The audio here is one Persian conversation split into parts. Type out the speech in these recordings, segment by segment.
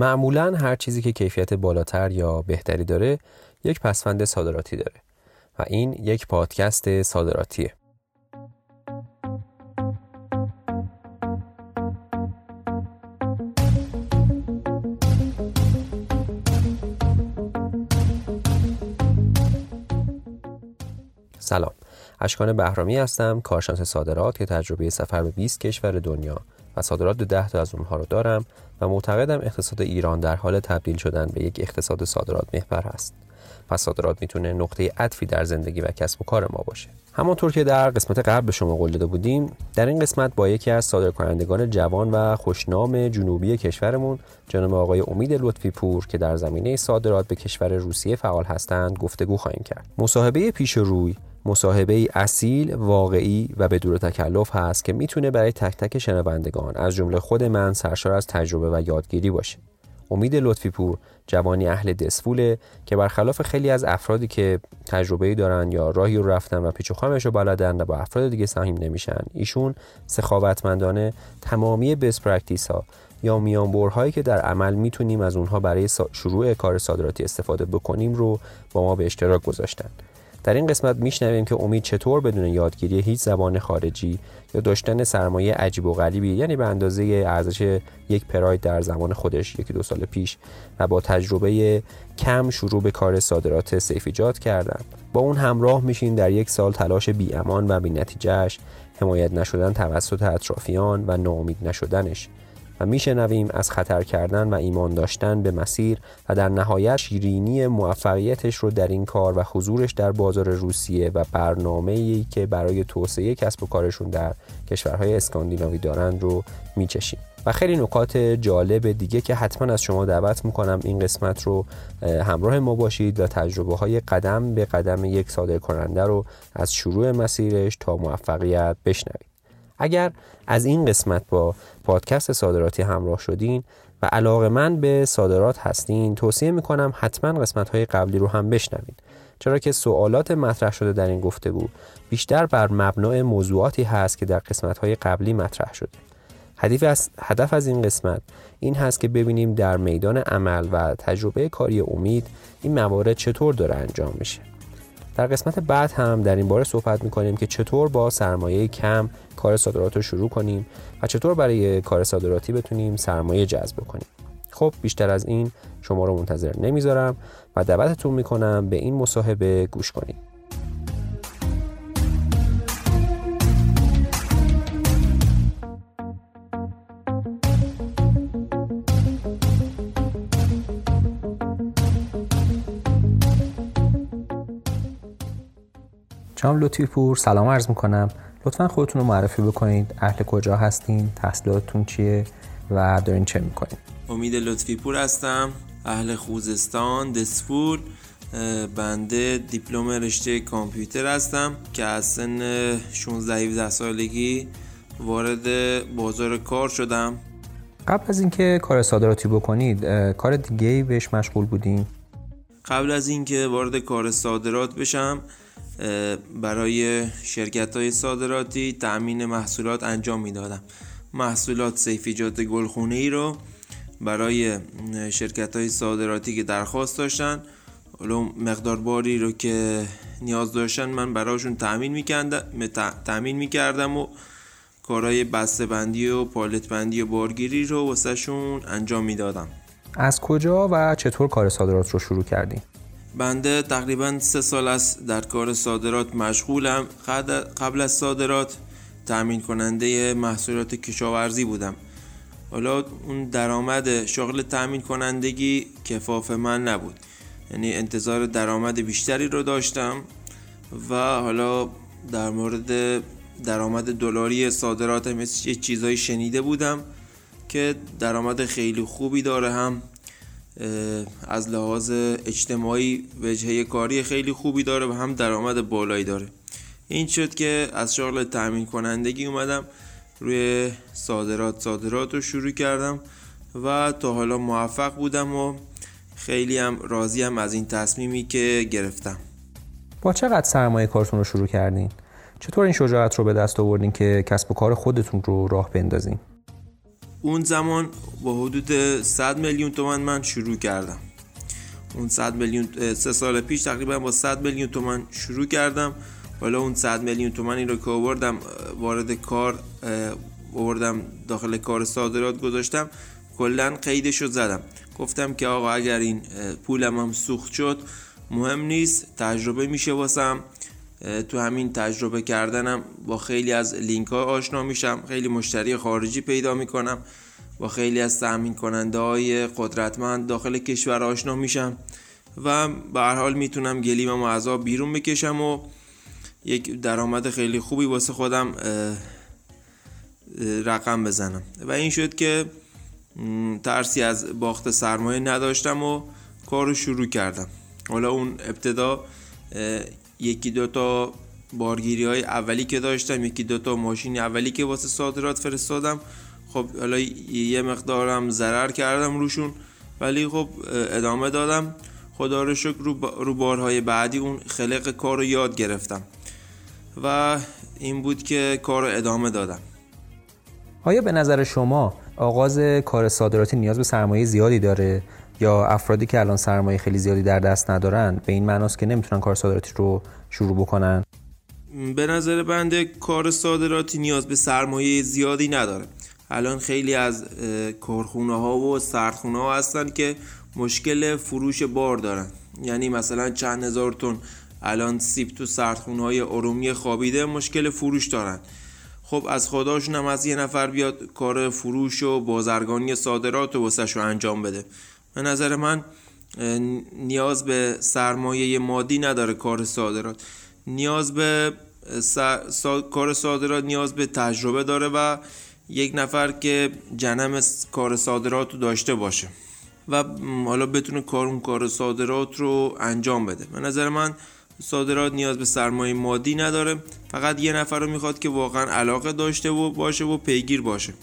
معمولا هر چیزی که کیفیت بالاتر یا بهتری داره یک پسفند صادراتی داره و این یک پادکست صادراتیه. سلام. اشکان بهرامی هستم کارشناس صادرات که تجربه سفر به 20 کشور دنیا و صادرات به 10 تا از اونها رو دارم و معتقدم اقتصاد ایران در حال تبدیل شدن به یک اقتصاد صادرات محور است پس صادرات می‌تونه نقطه عطفی در زندگی و کسب و کار ما باشه. همانطور که در قسمت قبل به شما قول داده بودیم در این قسمت با یکی از صادرکنندگان جوان و خوشنام جنوبی کشورمون جناب آقای امید لطفی پور که در زمینه صادرات به کشور روسیه فعال هستند گفتگو خواهیم کرد. مصاحبه پیش روی مصاحبه اصیل، واقعی و بدون تکلف هست که می‌تونه برای تک تک شنوندگان از جمله خود من سرشار از تجربه و یادگیری باشه. امید لطفی پور جوانی اهل دسفوله که برخلاف خیلی از افرادی که تجربه دارن یا راهی رو رفتن و پیچ و خمش رو بلدن و با افراد دیگه سهیم نمیشن ایشون سخاوتمندانه تمامی best practice ها یا میانبرهایی که در عمل می‌تونیم از اونها برای شروع کار صادراتی استفاده بکنیم رو با ما به اشتراک گذاشتن در این قسمت میشنویم که امید چطور بدون یادگیری هیچ زبان خارجی یا داشتن سرمایه عجیب و غریبی یعنی به اندازه ارزش یک پراید در زمان خودش یکی دو سال پیش و با تجربه کم شروع به کار صادرات سیف ایجاد کردن. با اون همراه میشین در یک سال تلاش بی امان و بی نتیجهش حمایت نشدن توسط اطرافیان و ناامید نشدنش. و میشنویم از خطر کردن و ایمان داشتن به مسیر و در نهایت شیرینی موفقیتش رو در این کار و حضورش در بازار روسیه و برنامه‌ای که برای توسعه کسب و کارشون در کشورهای اسکاندیناوی دارند رو میچشیم. و خیلی نکات جالب دیگه که حتما از شما دعوت می‌کنم این قسمت رو همراه ما باشید و تجربه های قدم به قدم یک صادر کننده رو از شروع مسیرش تا موفقیت بشنوید. اگر از این قسمت با پادکست صادراتی همراه شدین و علاقه من به صادرات هستین توصیه می‌کنم حتما قسمت های قبلی رو هم بشنوید چرا که سوالات مطرح شده در این گفتگو بیشتر بر مبنای موضوعاتی هست که در قسمت های قبلی مطرح شده. هدف از این قسمت این هست که ببینیم در میدان عمل و تجربه کاری امید این موارد چطور داره انجام میشه. در قسمت بعد هم در این باره صحبت می‌کنیم که چطور با سرمایه کم کار صادرات رو شروع کنیم و چطور برای کار صادراتی بتونیم سرمایه جذب کنیم خب بیشتر از این شما رو منتظر نمی‌ذارم و دعوتتون می‌کنم به این مصاحبه گوش کنید. جناب لطفی پور سلام عرض می‌کنم. لطفا خودتون رو معرفی بکنید. اهل کجا هستین؟ تحصیلاتتون چیه؟ و دارین چه می‌کنید امید لطفی پور هستم. اهل خوزستان دسفول بنده دیپلم رشته کامپیوتر هستم که از سن 16 17 سالگی وارد بازار کار شدم. قبل از اینکه کار صادراتی بکنید کار دیگه بهش مشغول بودین؟ قبل از اینکه وارد کار صادرات بشم برای شرکت های صادراتی تأمین محصولات انجام می‌دادم محصولات سیفیجات گلخونه ای رو برای شرکت های صادراتی که درخواست داشتن حالا مقدار باری رو که نیاز داشتن من براشون تأمین می‌کردم تأمین می‌کردم و کارهای بسته بندی و پالت بندی و بارگیری رو واسه شون انجام می‌دادم از کجا و چطور کار صادرات رو شروع کردیم؟ بنده تقریبا سه سال است در کار صادرات مشغولم. قبل از صادرات تأمین کننده محصولات کشاورزی بودم. حالا اون درآمد شغل تأمین کنندگی کفاف من نبود. یعنی انتظار درآمد بیشتری رو داشتم و حالا در مورد درآمد دلاری صادرات مثل چیزایی شنیده بودم که درآمد خیلی خوبی داره هم. از لحاظ اجتماعی وجهه کاری خیلی خوبی داره و هم درآمد بالایی داره این شد که از شغل تأمین کنندگی اومدم روی صادرات صادرات رو شروع کردم و تا حالا موفق بودم و خیلی هم راضی هم از این تصمیمی که گرفتم با چقدر سرمایه کارتون رو شروع کردین؟ چطور این شجاعت رو به دست آوردین که کسب و کار خودتون رو راه بندازین؟ اون زمان با حدود 100 میلیون تومن من شروع کردم. اون 100 میلیون سه سال پیش تقریبا با 100 میلیون تومن شروع کردم. حالا اون 100 میلیون تومنی رو که آوردم وارد کار آوردم داخل کار صادرات گذاشتم. کلا قیدش رو زدم. گفتم که آقا اگر این پولم هم سوخت شد مهم نیست تجربه میشه واسم. تو همین تجربه کردنم با خیلی از لینک ها آشنا میشم خیلی مشتری خارجی پیدا می‌کنم با خیلی از تأمین کننده های قدرتمند داخل کشور آشنا میشم و به هر حال می‌تونم گلیمم و عذاب بیرون بکشم و یک درآمد خیلی خوبی واسه خودم رقم بزنم. و این شد که ترسی از باخت سرمایه نداشتم و کار رو شروع کردم. حالا اون ابتدا یکی دو تا بارگیری های اولی که داشتم یکی دو تا ماشین اولی که واسه صادرات فرستادم. خب حالا یه مقدارم ضرر کردم روشون ولی خب ادامه دادم. خدا رو شکر رو بارهای بعدی اون خلق کار رو یاد گرفتم. و این بود که کار رو ادامه دادم. آیا به نظر شما آغاز کار صادراتی نیاز به سرمایه زیادی داره؟ یا افرادی که الان سرمایه خیلی زیادی در دست ندارن به این معناست که نمی‌تونن کار صادراتی رو شروع بکنن؟ به نظر بنده کار صادراتی نیاز به سرمایه زیادی نداره. الان خیلی از کارخونه ها و سردخونه ها هستن که مشکل فروش بار دارن. یعنی مثلا چند هزار تن الان سیب تو سردخونه های ارومی خوابیده مشکل فروش دارن. خب از خداشون هم از یه نفر بیاد کار فروش و بازرگانی صادرات و رو انجام بده. به نظر من نیاز به سرمایه مادی نداره کار صادرات. نیاز به کار صادرات نیاز به تجربه داره و یک نفر که جنم کار صادرات رو داشته باشه و حالا بتونه کار اون کار صادرات رو انجام بده. به نظر من صادرات نیاز به سرمایه مادی نداره. فقط یه نفر رو می‌خواد که واقعا علاقه داشته و باشه و پیگیر باشه.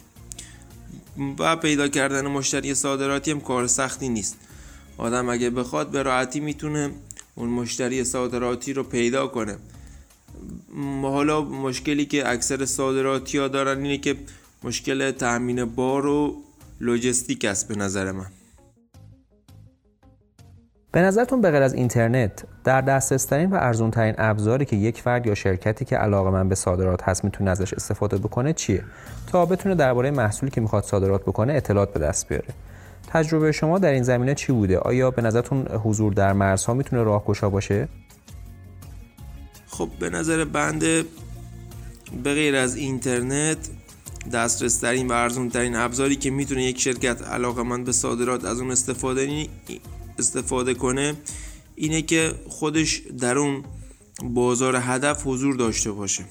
و پیدا کردن مشتری صادراتی هم کار سختی نیست. آدم اگه بخواد به راحتی می‌تونه اون مشتری صادراتی رو پیدا کنه. حالا مشکلی که اکثر صادراتی ها دارن اینه که مشکل تأمین بار و لوجستیک است به نظر من. به نظرتون به غیر از اینترنت در دسترسترین و ارزونترین ابزاری که یک فرد یا شرکتی که علاقه من به صادرات هست می‌تونه ازش استفاده بکنه چیه؟ تا بتونه درباره محصولی که می‌خواد صادرات بکنه اطلاعات به دست بیاره. تجربه شما در این زمینه چی بوده؟ آیا به نظرتون حضور در مرزها می‌تونه راهگشا باشه؟ خب به نظر بنده به غیر از اینترنت دسترسترین و ارزونترین ابزاری که می‌تونه یک شرکت علاقه من به صادرات از اون استفاده استفاده کنه اینه که خودش در اون بازار هدف حضور داشته باشه.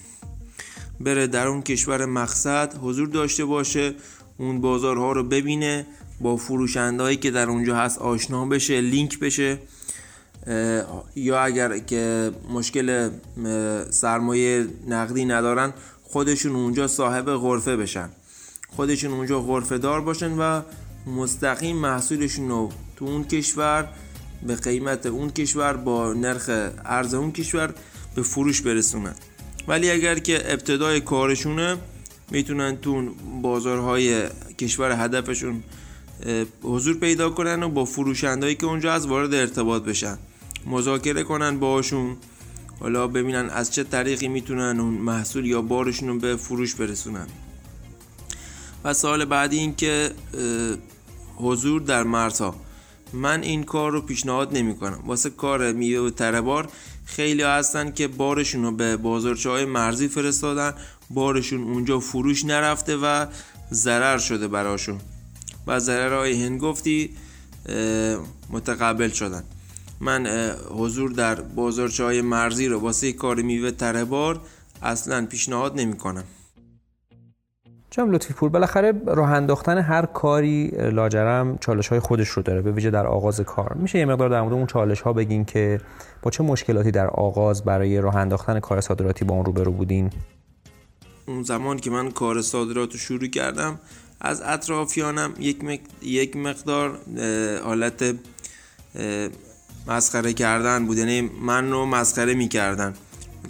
بره در اون کشور مقصد حضور داشته باشه اون بازارها رو ببینه با فروشندهایی که در اونجا هست آشنا بشه لینک بشه. یا اگر که مشکل سرمایه نقدی ندارن خودشون اونجا صاحب غرفه بشن. خودشون اونجا غرفه دار باشن و مستقیم محصولشون رو تو اون کشور به قیمت اون کشور با نرخ ارز اون کشور به فروش برسونن. ولی اگر که ابتدای کارشونه می‌تونن تو بازارهای کشور هدفشون حضور پیدا کنن و با فروشندهایی که اونجا از وارد ارتباط بشن. مذاکره کنن باشون حالا ببینن از چه طریقی می‌تونن اون محصول یا بارشون رو به فروش برسونن. و سال بعدی این که حضور در مرزها. من این کار رو پیشنهاد نمی کنم. واسه کار میوه و تربار خیلی هستن که بارشون رو به بازارچه های مرزی فرستادن. بارشون اونجا فروش نرفته و ضرر شده براشون. و ضررهای هنگفتی متقبل شدن. من حضور در بازارچه های مرزی رو واسه کار میوه تربار اصلا پیشنهاد نمی کنم. جناب لطفی پور بالاخره راه انداختن هر کاری لاجرم چالش های خودش رو داره به ویژه در آغاز کار. میشه یه مقدار در مورد اون چالش ها بگین که با چه مشکلاتی در آغاز برای راه انداختن کار صادراتی با اون روبرو بودین؟ اون زمان که من کار صادرات رو شروع کردم از اطرافیانم یک, مقدار حالت مسخره کردن بود یعنی من رو مسخره می‌کردن.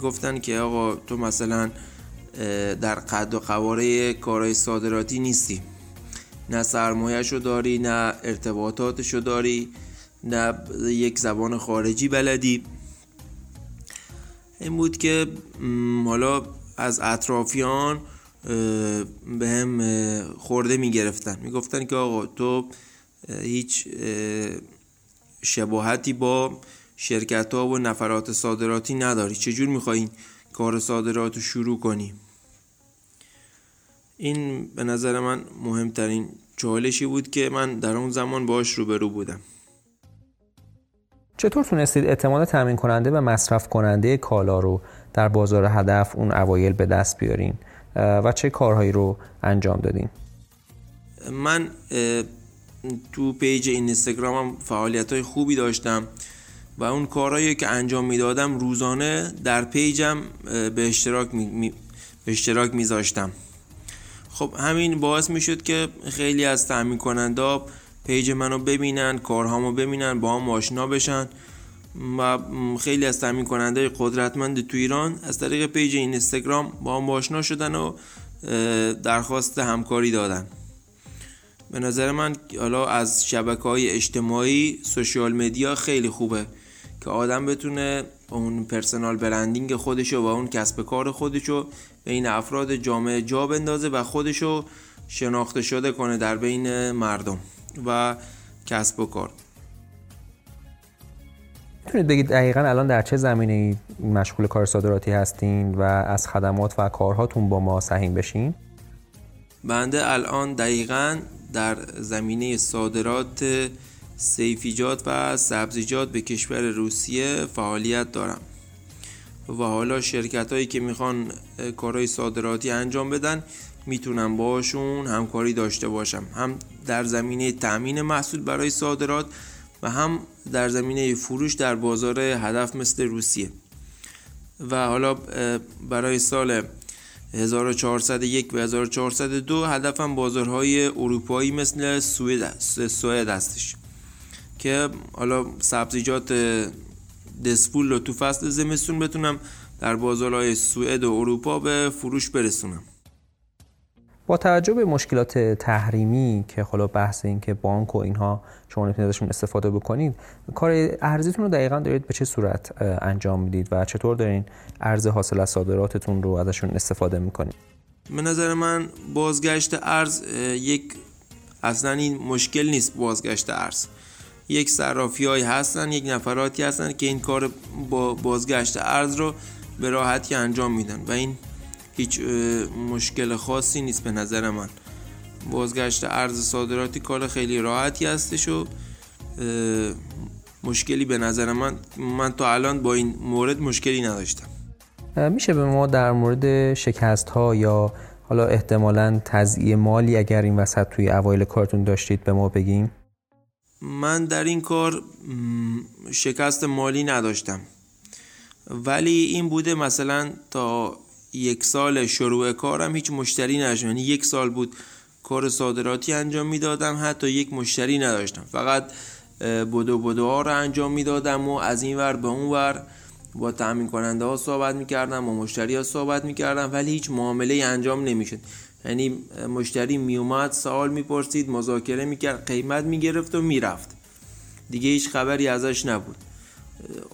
گفتن که آقا تو مثلا در قد و قواره کارهای صادراتی نیستی. نه سرمایهش رو داری نه ارتباطاتش رو داری نه یک زبان خارجی بلدی. این بود که حالا از اطرافیان به هم خورده می گرفتن می گفتن که آقا تو هیچ شباهتی با شرکت ها و نفرات صادراتی نداری. چجور میخوایی کار صادرات رو شروع کنی؟ این به نظر من مهمترین چالشی بود که من در اون زمان باش روبرو بودم. چطور تونستید اعتماد تامین کننده و مصرف کننده کالا رو در بازار هدف اون اوایل به دست بیارین؟ و چه کارهایی رو انجام دادین؟ من تو پیج اینستاگرامم فعالیت های خوبی داشتم و اون کارهایی که انجام می‌دادم روزانه در پیجم به اشتراک می به اشتراک میذاشتم. خب همین باعث می‌شد که خیلی از تأمین کننده پیج منو ببینن کارهامو ببینن با هم آشنا بشن و خیلی از تامین کننده قدرتمند تو ایران از طریق پیج اینستاگرام با هم آشنا شدن و درخواست همکاری دادن. به نظر من حالا از شبکه های اجتماعی social media خیلی خوبه. که آدم بتونه اون پرسنال برندینگ خودشو و اون کسب کار خودشو بین افراد جامعه جا بندازه و خودشو شناخته شده کنه در بین مردم و کسب و کار می‌تونید بگید دقیقا الان در چه زمینه مشغول کار صادراتی هستین و از خدمات و کارهاتون با ما سهیم بشین؟ بنده الان دقیقا در زمینه صادرات سیفیجات و سبزیجات به کشور روسیه فعالیت دارم. و حالا شرکت هایی که می‌خوان کارهای صادراتی انجام بدن می‌تونم باشون همکاری داشته باشم. هم در زمینه تأمین محصول برای صادرات و هم در زمینه فروش در بازار هدف مثل روسیه. و حالا برای سال 1401 و 1402 هدفم بازارهای اروپایی مثل سوئد سوئد هستش. که حالا سبزیجات دسپول رو تو فصل زمستون بتونم در بازارهای سوئد و اروپا به فروش برسونم. با توجه به مشکلات تحریمی که حالا بحث این که بانک و اینها شما نمی‌تونید ازشون استفاده بکنید کار ارزیتون رو دقیقا دارید به چه صورت انجام می‌دید و چطور دارین ارز حاصل از صادراتتون رو ازشون استفاده می‌کنید؟ به نظر من بازگشت ارز یک اصلا این مشکل نیست بازگشت ارز. یک صرافی هستن یک نفراتی هستن که این کار با بازگشت ارز رو به راحتی انجام میدن و این هیچ مشکل خاصی نیست به نظر من. بازگشت ارز صادراتی کار خیلی راحتی هستش و مشکلی به نظر من من تا الان با این مورد مشکلی نداشتم. میشه به ما در مورد شکست ها یا حالا احتمالا تضییع مالی اگر این وسط توی اوایل کارتون داشتید به ما بگیم من در این کار شکست مالی نداشتم. ولی این بوده مثلا تا یک سال شروع کارم هیچ مشتری نداشتم. یعنی یک سال بود کار صادراتی انجام می‌دادم حتی یک مشتری نداشتم. فقط بدو بدو ها رو انجام می‌دادم و از این ور به اون ور با تامین کننده ها صحبت می‌کردم با مشتری ها صحبت می‌کردم ولی هیچ معامله انجام نمی‌شد. یعنی مشتری میومد سوال می‌پرسید مذاکره می‌کرد قیمت می‌گرفت و می‌رفت. دیگه هیچ خبری ازش نبود.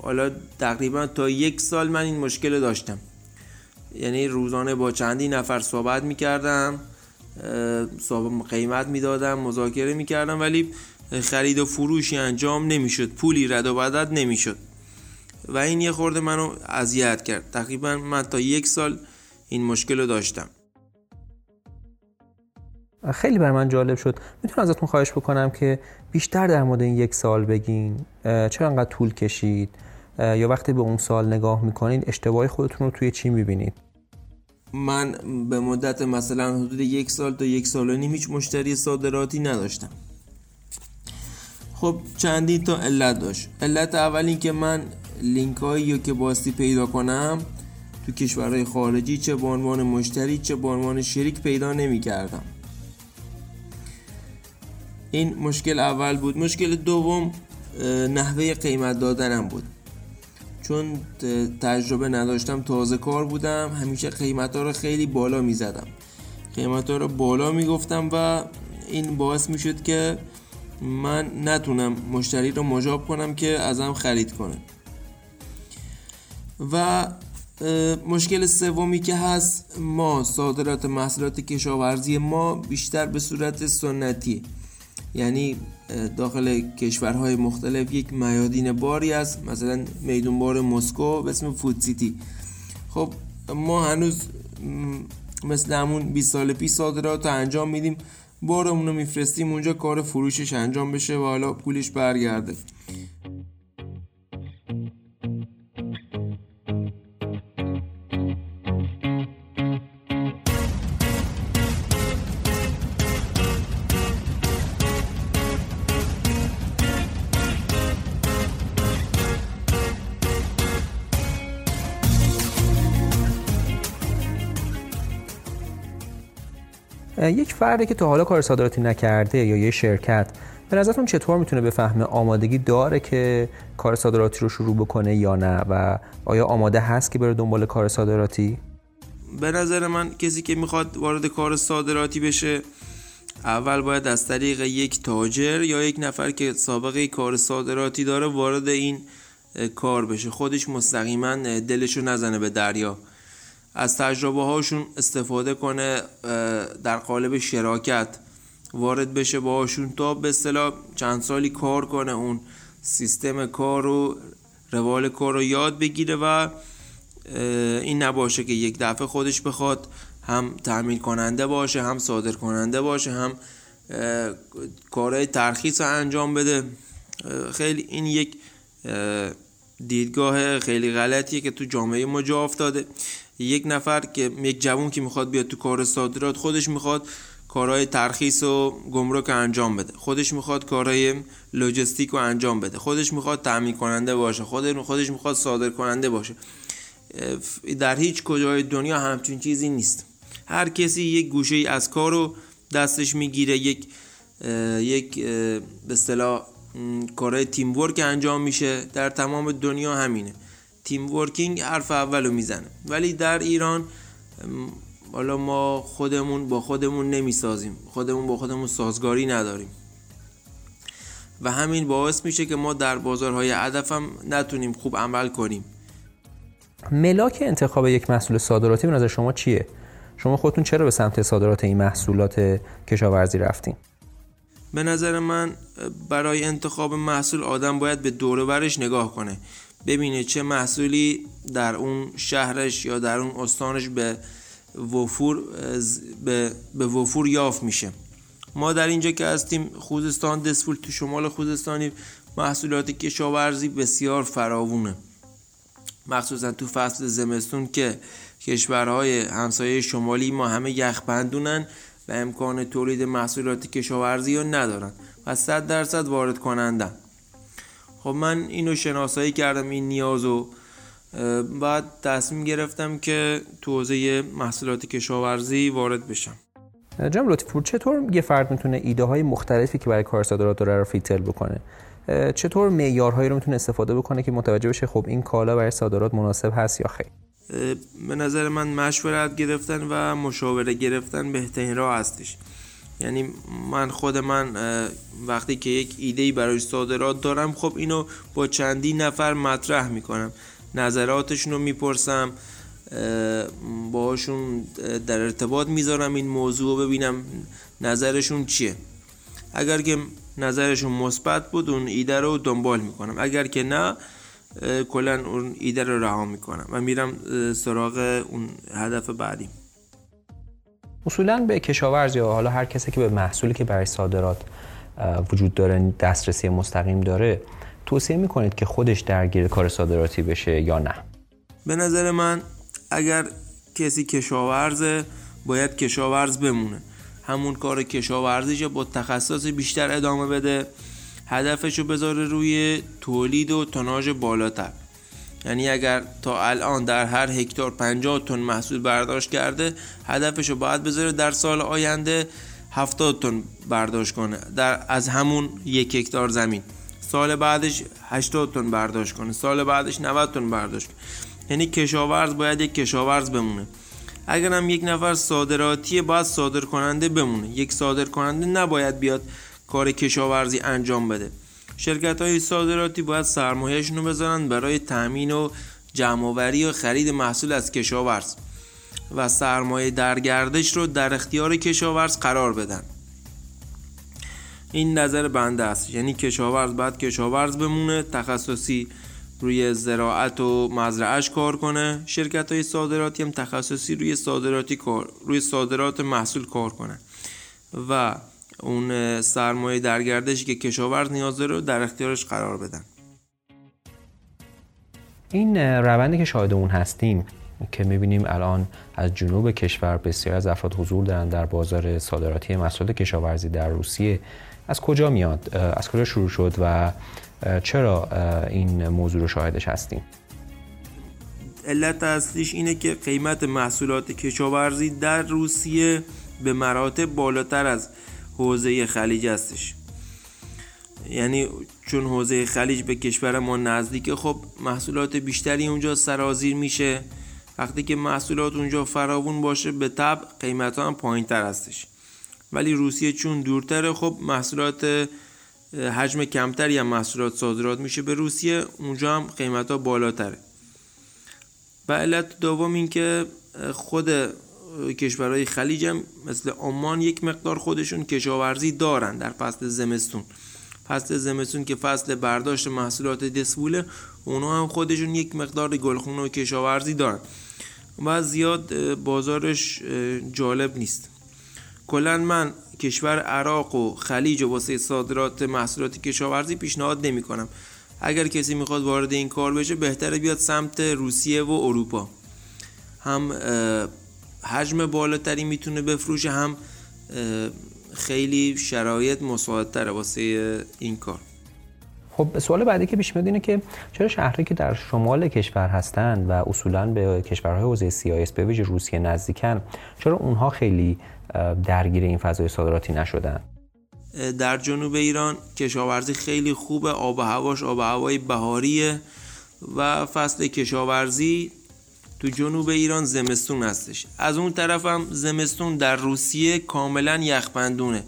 حالا تقریبا تا یک سال من این مشکل داشتم. یعنی روزانه با چندی نفر صحبت می‌کردم قیمت می‌دادم مذاکره می‌کردم ولی خرید و فروشی انجام نمی‌شد. پولی رد و بدد نمی‌شد. و این یه خورده منو اذیت کرد. تقریبا من تا یک سال این مشکل رو داشتم. خیلی بر من جالب شد. می‌تونم ازتون خواهش بکنم که بیشتر در مورد این یک سال بگین چرا انقدر طول کشید یا وقتی به اون سال نگاه می‌کنید اشتباه خودتون رو توی چی می‌بینید؟ من به مدت مثلا حدود یک سال تا یک سال و نیم هیچ مشتری صادراتی نداشتم. خب چندین تا علت داشت. علت اول این که من لینک هایی که باستی پیدا کنم تو کشورهای خارجی چه به عنوان مشتری چه به عنوان شریک پیدا نمی کردم این مشکل اول بود. مشکل دوم نحوه قیمت دادنم بود. چون تجربه نداشتم تازه کار بودم همیشه قیمت ها رو خیلی بالا می زدم قیمت ها رو بالا می گفتم و این باعث می‌شد که من نتونم مشتری رو مجاب کنم که ازم خرید کنه. و مشکل سومی که هست ما صادرات محصولات کشاورزی ما بیشتر به صورت سنتی. یعنی داخل کشورهای مختلف یک میادین باری است. مثلا میدون بار مسکو به اسم فود سیتی. خب ما هنوز مثل همون 20 سال پیش صادرات انجام میدیم. بارمون رو میفرستیم اونجا کار فروشش انجام بشه و حالا پولش برگرده. یک فردی که تا حالا کار صادراتی نکرده یا یه شرکت به نظرتون چطور می‌تونه بفهمه آمادگی داره که کار صادراتی رو شروع بکنه یا نه؟ و آیا آماده هست که بره دنبال کار صادراتی؟ به نظر من کسی که می‌خواد وارد کار صادراتی بشه اول باید از طریق یک تاجر یا یک نفر که سابقه کار صادراتی داره وارد این کار بشه. خودش مستقیما دلشو نزنه به دریا. از تجربه هاشون استفاده کنه در قالب شراکت وارد بشه باهاشون تا به اصطلاح چند سالی کار کنه اون سیستم کار و روال کار رو یاد بگیره و این نباشه که یک دفعه خودش بخواد هم تحمیل کننده باشه هم صادر کننده باشه هم کارهای ترخیص رو انجام بده. خیلی این یک دیدگاه خیلی غلطیه که تو جامعه ما جا افتاده. یک نفر که یک جوون که می‌خواد بیاد تو کار صادرات خودش می‌خواد کارهای ترخیص و گمرک انجام بده. خودش می‌خواد کارهای لوجستیک رو انجام بده. خودش می‌خواد تامین کننده باشه خودش می‌خواد صادر کننده باشه در هیچ کجای دنیا همچین چیزی نیست. هر کسی یک گوشه از کار رو دستش می‌گیره یک یک به اصطلاح کارهای تیم ورک انجام میشه. در تمام دنیا همینه. تیم ورکینگ حرف اولو می‌زنه. ولی در ایران حالا ما خودمون با خودمون نمی‌سازیم. خودمون با خودمون سازگاری نداریم. و همین باعث میشه که ما در بازارهای هدف هم نتونیم خوب عمل کنیم. ملاک انتخاب یک محصول صادراتی به نظر شما چیه؟ شما خودتون چرا به سمت صادرات این محصولات کشاورزی رفتین؟ به نظر من برای انتخاب محصول آدم باید به دور نگاه کنه. ببینه چه محصولی در اون شهرش یا در اون استانش به وفور به, وفور یافت میشه. ما در اینجا که هستیم خوزستان دسفول تو شمال خوزستانی محصولات کشاورزی بسیار فراوونه. مخصوصا تو فصل زمستون که کشورهای همسایه شمالی ما همه یخبندونن و امکان تولید محصولات کشاورزی رو ندارن و صد درصد وارد کنندن خب من اینو شناسایی کردم این نیازو بعد تصمیم گرفتم که تو حوزه محصولات کشاورزی وارد بشم. جناب لطفپور چطور یه فرد می‌تونه ایده های مختلفی که برای کار صادرات داره رو فیتل بکنه؟ چطور معیارهایی رو می‌تونه استفاده بکنه که متوجه بشه خب این کالا برای صادرات مناسب هست یا خیر؟ به نظر من مشورت گرفتن و مشاوره گرفتن بهترین راه هستش. یعنی من خود من وقتی که یک ایده برای صادرات دارم خب اینو با چندی نفر مطرح می‌کنم. نظراتشون رو می‌پرسم باهاشون در ارتباط می‌ذارم این موضوع رو ببینم نظرشون چیه. اگر که نظرشون مثبت بود اون ایده رو دنبال می‌کنم. اگر که نه کلا اون ایده رو رها می‌کنم و میرم سراغ اون هدف بعدی. اصولا به کشاورز یا حالا هر کسی که به محصولی که برای صادرات وجود داره دسترسی مستقیم داره توصیه می‌کنید که خودش درگیر کار صادراتی بشه یا نه. به نظر من اگر کسی کشاورزه باید کشاورز بمونه. همون کار کشاورزیش با تخصص بیشتر ادامه بده هدفشو بذاره روی تولید و تناژ بالاتر. یعنی اگر تا الان در هر هکتار 50 تن محصول برداشت کرده هدفش رو باید بذاره در سال آینده 70 تن برداشت کنه در از همون یک هکتار زمین. سال بعدش 80 تن برداشت کنه سال بعدش 90 تن برداشت کنه. یعنی کشاورز باید یک کشاورز بمونه. اگر هم یک نفر صادراتی باید صادر کننده بمونه. یک صادر کننده نباید بیاد کار کشاورزی انجام بده. شرکت های صادراتی باید سرمایهشون رو بذارن برای تامین و جمعآوری و خرید محصول از کشاورز و سرمایه در گردش رو در اختیار کشاورز قرار بدن. این نظر بنده است. یعنی کشاورز باید کشاورز بمونه تخصصی روی زراعت و مزرعش کار کنه. شرکت های صادراتی هم تخصصی روی صادراتی کار روی صادرات محصول کار کنه. و اون سرمایه در گردشی که کشاورز نیاز داره رو در اختیارش قرار بدن. این روندی که شاهد اون هستیم که می‌بینیم الان از جنوب کشور بسیار از افراد حضور دارن در بازار صادراتی محصولات کشاورزی در روسیه. از کجا میاد؟ از کجا شروع شد و چرا این موضوع رو شاهدش هستیم؟ علت اصلیش اینه که قیمت محصولات کشاورزی در روسیه به مراتب بالاتر از حوزه خلیج هستش. یعنی چون حوزه خلیج به کشور ما نزدیکه خب محصولات بیشتری اونجا سرازیر میشه. وقتی که محصولات اونجا فراوون باشه به طب قیمت هم پایین تر هستش. ولی روسیه چون دورتره خب محصولات حجم کمتری هم محصولات صادرات میشه به روسیه. اونجا هم قیمت ها بالاتره. و علت دوم این که خود کشورهای خلیج هم مثل عمان یک مقدار خودشون کشاورزی دارن در فصل زمستون. فصل زمستون که فصل برداشت محصولات دسوله اونا هم خودشون یک مقدار گلخونه و کشاورزی دارن. و زیاد بازارش جالب نیست. کلا من کشور عراق و خلیج و واسه صادرات محصولات کشاورزی پیشنهاد نمی کنم اگر کسی می‌خواد وارد این کار بشه بهتره بیاد سمت روسیه و اروپا. هم حجم بالاتری می‌تونه بفروشه هم خیلی شرایط مساعدتره واسه این کار. خب سوال بعدی که پیش میاد اینه که چرا شهرهایی که در شمال کشور هستند و اصولا به کشورهای حوزه CIS به ویژه روسیه نزدیکن چرا اونها خیلی درگیر این فضای صادراتی نشدن؟ در جنوب ایران کشاورزی خیلی خوبه آب و هواش آب و هوای بهاریه و فصل کشاورزی تو جنوب ایران زمستون هستش. از اون طرف هم زمستون در روسیه کاملا یخبندونه.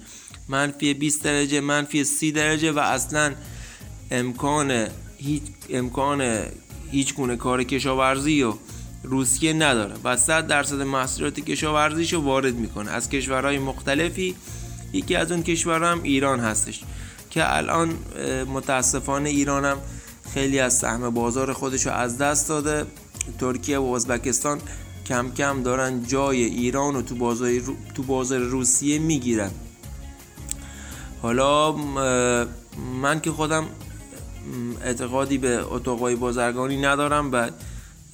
منفی 20 درجه منفی 30 درجه و اصلا امکان هیچ امکان هیچ گونه کار کشاورزی و روسیه نداره و 100 درصد محصولات کشاورزیش رو وارد می‌کنه. از کشورهای مختلفی یکی از اون کشورها هم ایران هستش که الان متاسفانه ایران هم خیلی از سهم بازار خودش رو از دست داده. ترکیه و ازبکستان کم کم دارن جای ایران رو تو بازار, تو بازار روسیه می‌گیرن. حالا من که خودم اعتقادی به اتاقای بازرگانی ندارم و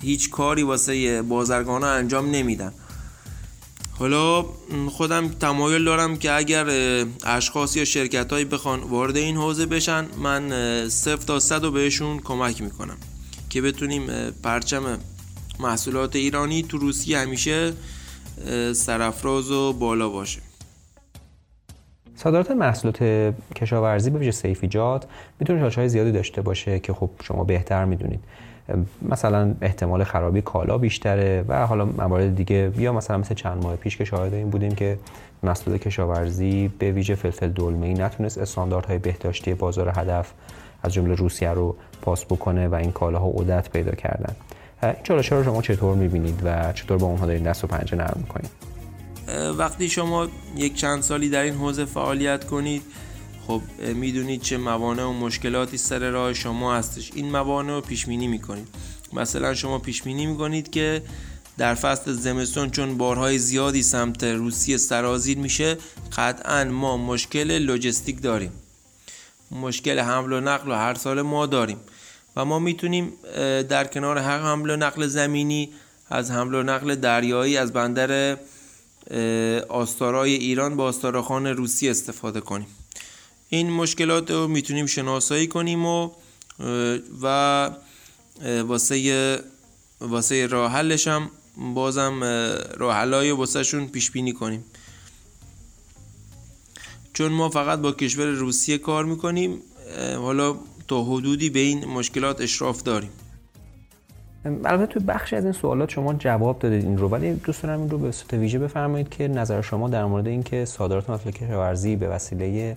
هیچ کاری واسه بازرگان انجام نمیدم. حالا خودم تمایل دارم که اگر اشخاص یا شرکت بخوان وارد این حوزه بشن من صفر تا صد رو بهشون کمک می‌کنم. که بتونیم پرچم محصولات ایرانی تو روسیه همیشه سرفراز و بالا باشه. صادرات محصولات کشاورزی به ویژه سیفیجات می‌تونه های زیادی داشته باشه که خب شما بهتر می‌دونید. مثلا احتمال خرابی کالا بیشتره و حالا موارد دیگه یا مثلا مثل چند ماه پیش که شاهد این بودیم که محصولات کشاورزی به ویژه فلفل دلمه ای نتونست استانداردهای بهداشتی بازار هدف از جمله روسیه رو پاس بکنه و این کالاها عدت پیدا کردن. این چالش رو شما چطور می‌بینید و چطور با اونها دارید دست و پنجه نرم می‌کنید؟ وقتی شما یک چند سالی در این حوزه فعالیت کنید خب می‌دونید چه موانع و مشکلاتی سر راه شما هستش. این موانع رو پیش بینی می‌کنید. مثلا شما پیش بینی می‌کنید که در فصل زمستون چون بارهای زیادی سمت روسیه سرازیر میشه قطعا ما مشکل لوجستیک داریم. مشکل حمل و نقل و هر سال ما داریم. و ما می‌تونیم در کنار هر حمل و نقل زمینی از حمل و نقل دریایی از بندر آستارای ایران با آستاراخان روسی استفاده کنیم. این مشکلات رو می‌تونیم شناسایی کنیم و و واسه واسه راه حلش هم بازم راه حلای واسه شون پیش بینی کنیم. چون ما فقط با کشور روسیه کار می‌کنیم حالا تا حدودی به این مشکلات اشراف داریم. البته توی بخشی از این سوالات شما جواب دادید این رو ولی دوست دارم این رو به صورت ویژه بفرمایید که نظر شما در مورد اینکه صادرات محصول کشاورزی به وسیله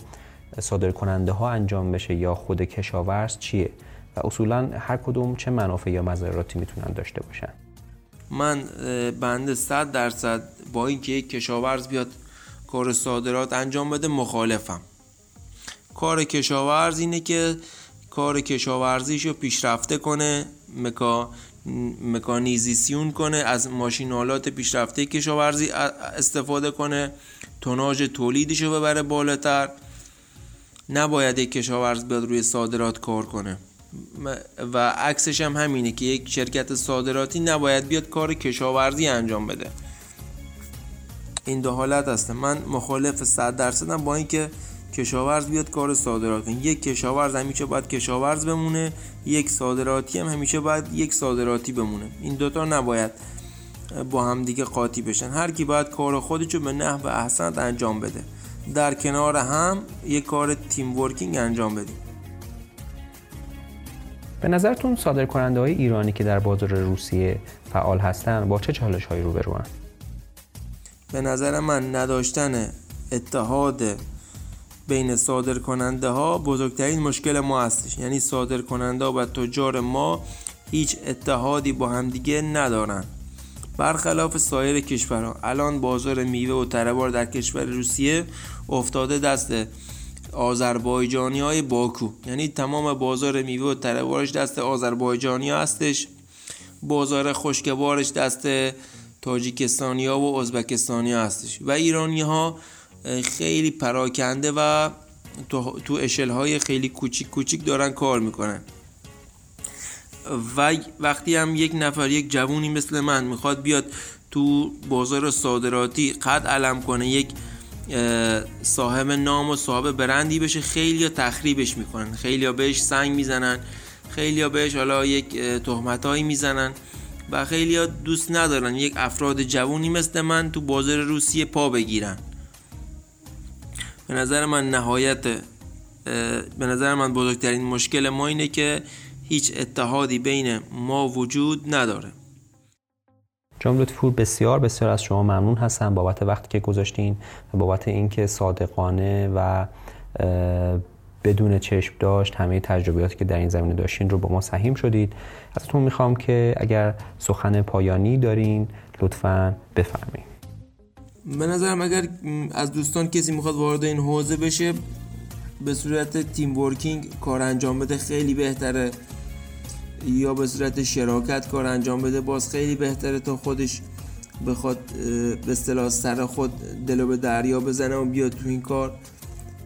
صادر کننده ها انجام بشه یا خود کشاورز چیه و اصولا هر کدوم چه منافع یا مضراتی می‌تونن داشته باشن؟ من بنده 100 درصد با اینکه یک کشاورز بیاد کار صادرات انجام بده مخالفم. کار کشاورز اینه که کار کشاورزیشو پیشرفته کنه مکا مکانیزیسیون کنه از ماشینالات پیشرفته کشاورزی استفاده کنه توناژ تولیدش رو ببره بالاتر. نباید یک کشاورز بیاد روی صادرات کار کنه. و عکسش هم همینه که یک شرکت صادراتی نباید بیاد کار کشاورزی انجام بده. این دو حالت هسته من مخالف 100 درصدم با اینکه کشاورز بیاد کار صادرات یک کشاورز همیشه باید کشاورز بمونه یک صادراتی هم همیشه باید یک صادراتی بمونه. این دوتا نباید با هم دیگه قاطی بشن. هر کی باید کار خودشو به نحو احسن انجام بده. در کنار هم یک کار تیم ورکینگ انجام بدیم. به نظرتون صادر کننده های ایرانی که در بازار روسیه فعال هستن با چه چالش هایی روبرو به نظر من نداشتن اتحاد بین صادر کننده ها بزرگترین مشکل ما هستش. یعنی صادر کننده و تجار ما هیچ اتحادی با همدیگه ندارن. برخلاف سایر کشورها. الان بازار میوه و تربار در کشور روسیه افتاده دست آذربایجانی های باکو. یعنی تمام بازار میوه و تربارش دست آذربایجانی هستش. بازار خشکبارش دست تاجیکستانی ها و ازبکستانی ها هستش. و ایرانی ها خیلی پراکنده و تو, اشل های خیلی کوچیک کوچیک دارن کار می‌کنن. و وقتی هم یک نفر یک جوونی مثل من می‌خواد بیاد تو بازار صادراتی قد علم کنه یک صاحب نام و صاحب برندی بشه خیلی تخریبش می‌کنن. خیلی بهش سنگ می‌زنن. خیلی بهش حالا یک تهمتهایی می‌زنن. و خیلی دوست ندارن یک افراد جوونی مثل من تو بازار روسیه پا بگیرن. به نظر من نهایت به نظر من بزرگترین مشکل ما اینه که هیچ اتحادی بین ما وجود نداره. جناب لطفور بسیار بسیار از شما ممنون هستم بابت وقتی که گذاشتین بابت اینکه صادقانه و بدون چشم داشت. همه تجربیاتی که در این زمینه داشتین رو با ما سهیم شدید. ازتون می‌خوام که اگر سخن پایانی دارین لطفا بفرمایید به نظرم اگر از دوستان کسی می‌خواد وارد این حوزه بشه به صورت تیم ورکینگ کار انجام بده خیلی بهتره. یا به صورت شراکت کار انجام بده باز خیلی بهتره تا خودش بخواد به اصطلاح سر خود دلو به دریا بزنه و بیاد تو این کار.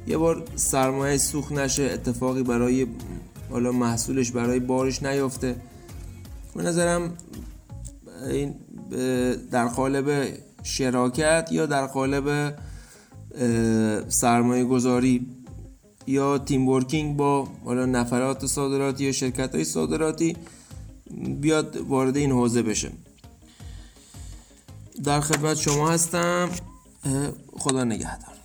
یه بار سرمایه سوخ نشه اتفاقی برای حالا محصولش برای بارش نیافته. به نظرم این در قالب شراکت یا در قالب سرمایه گذاری یا تیم ورکینگ با حالا نفرات صادراتی یا شرکت های صادراتی بیاد وارد این حوزه بشه. در خدمت شما هستم. خدا نگهدار.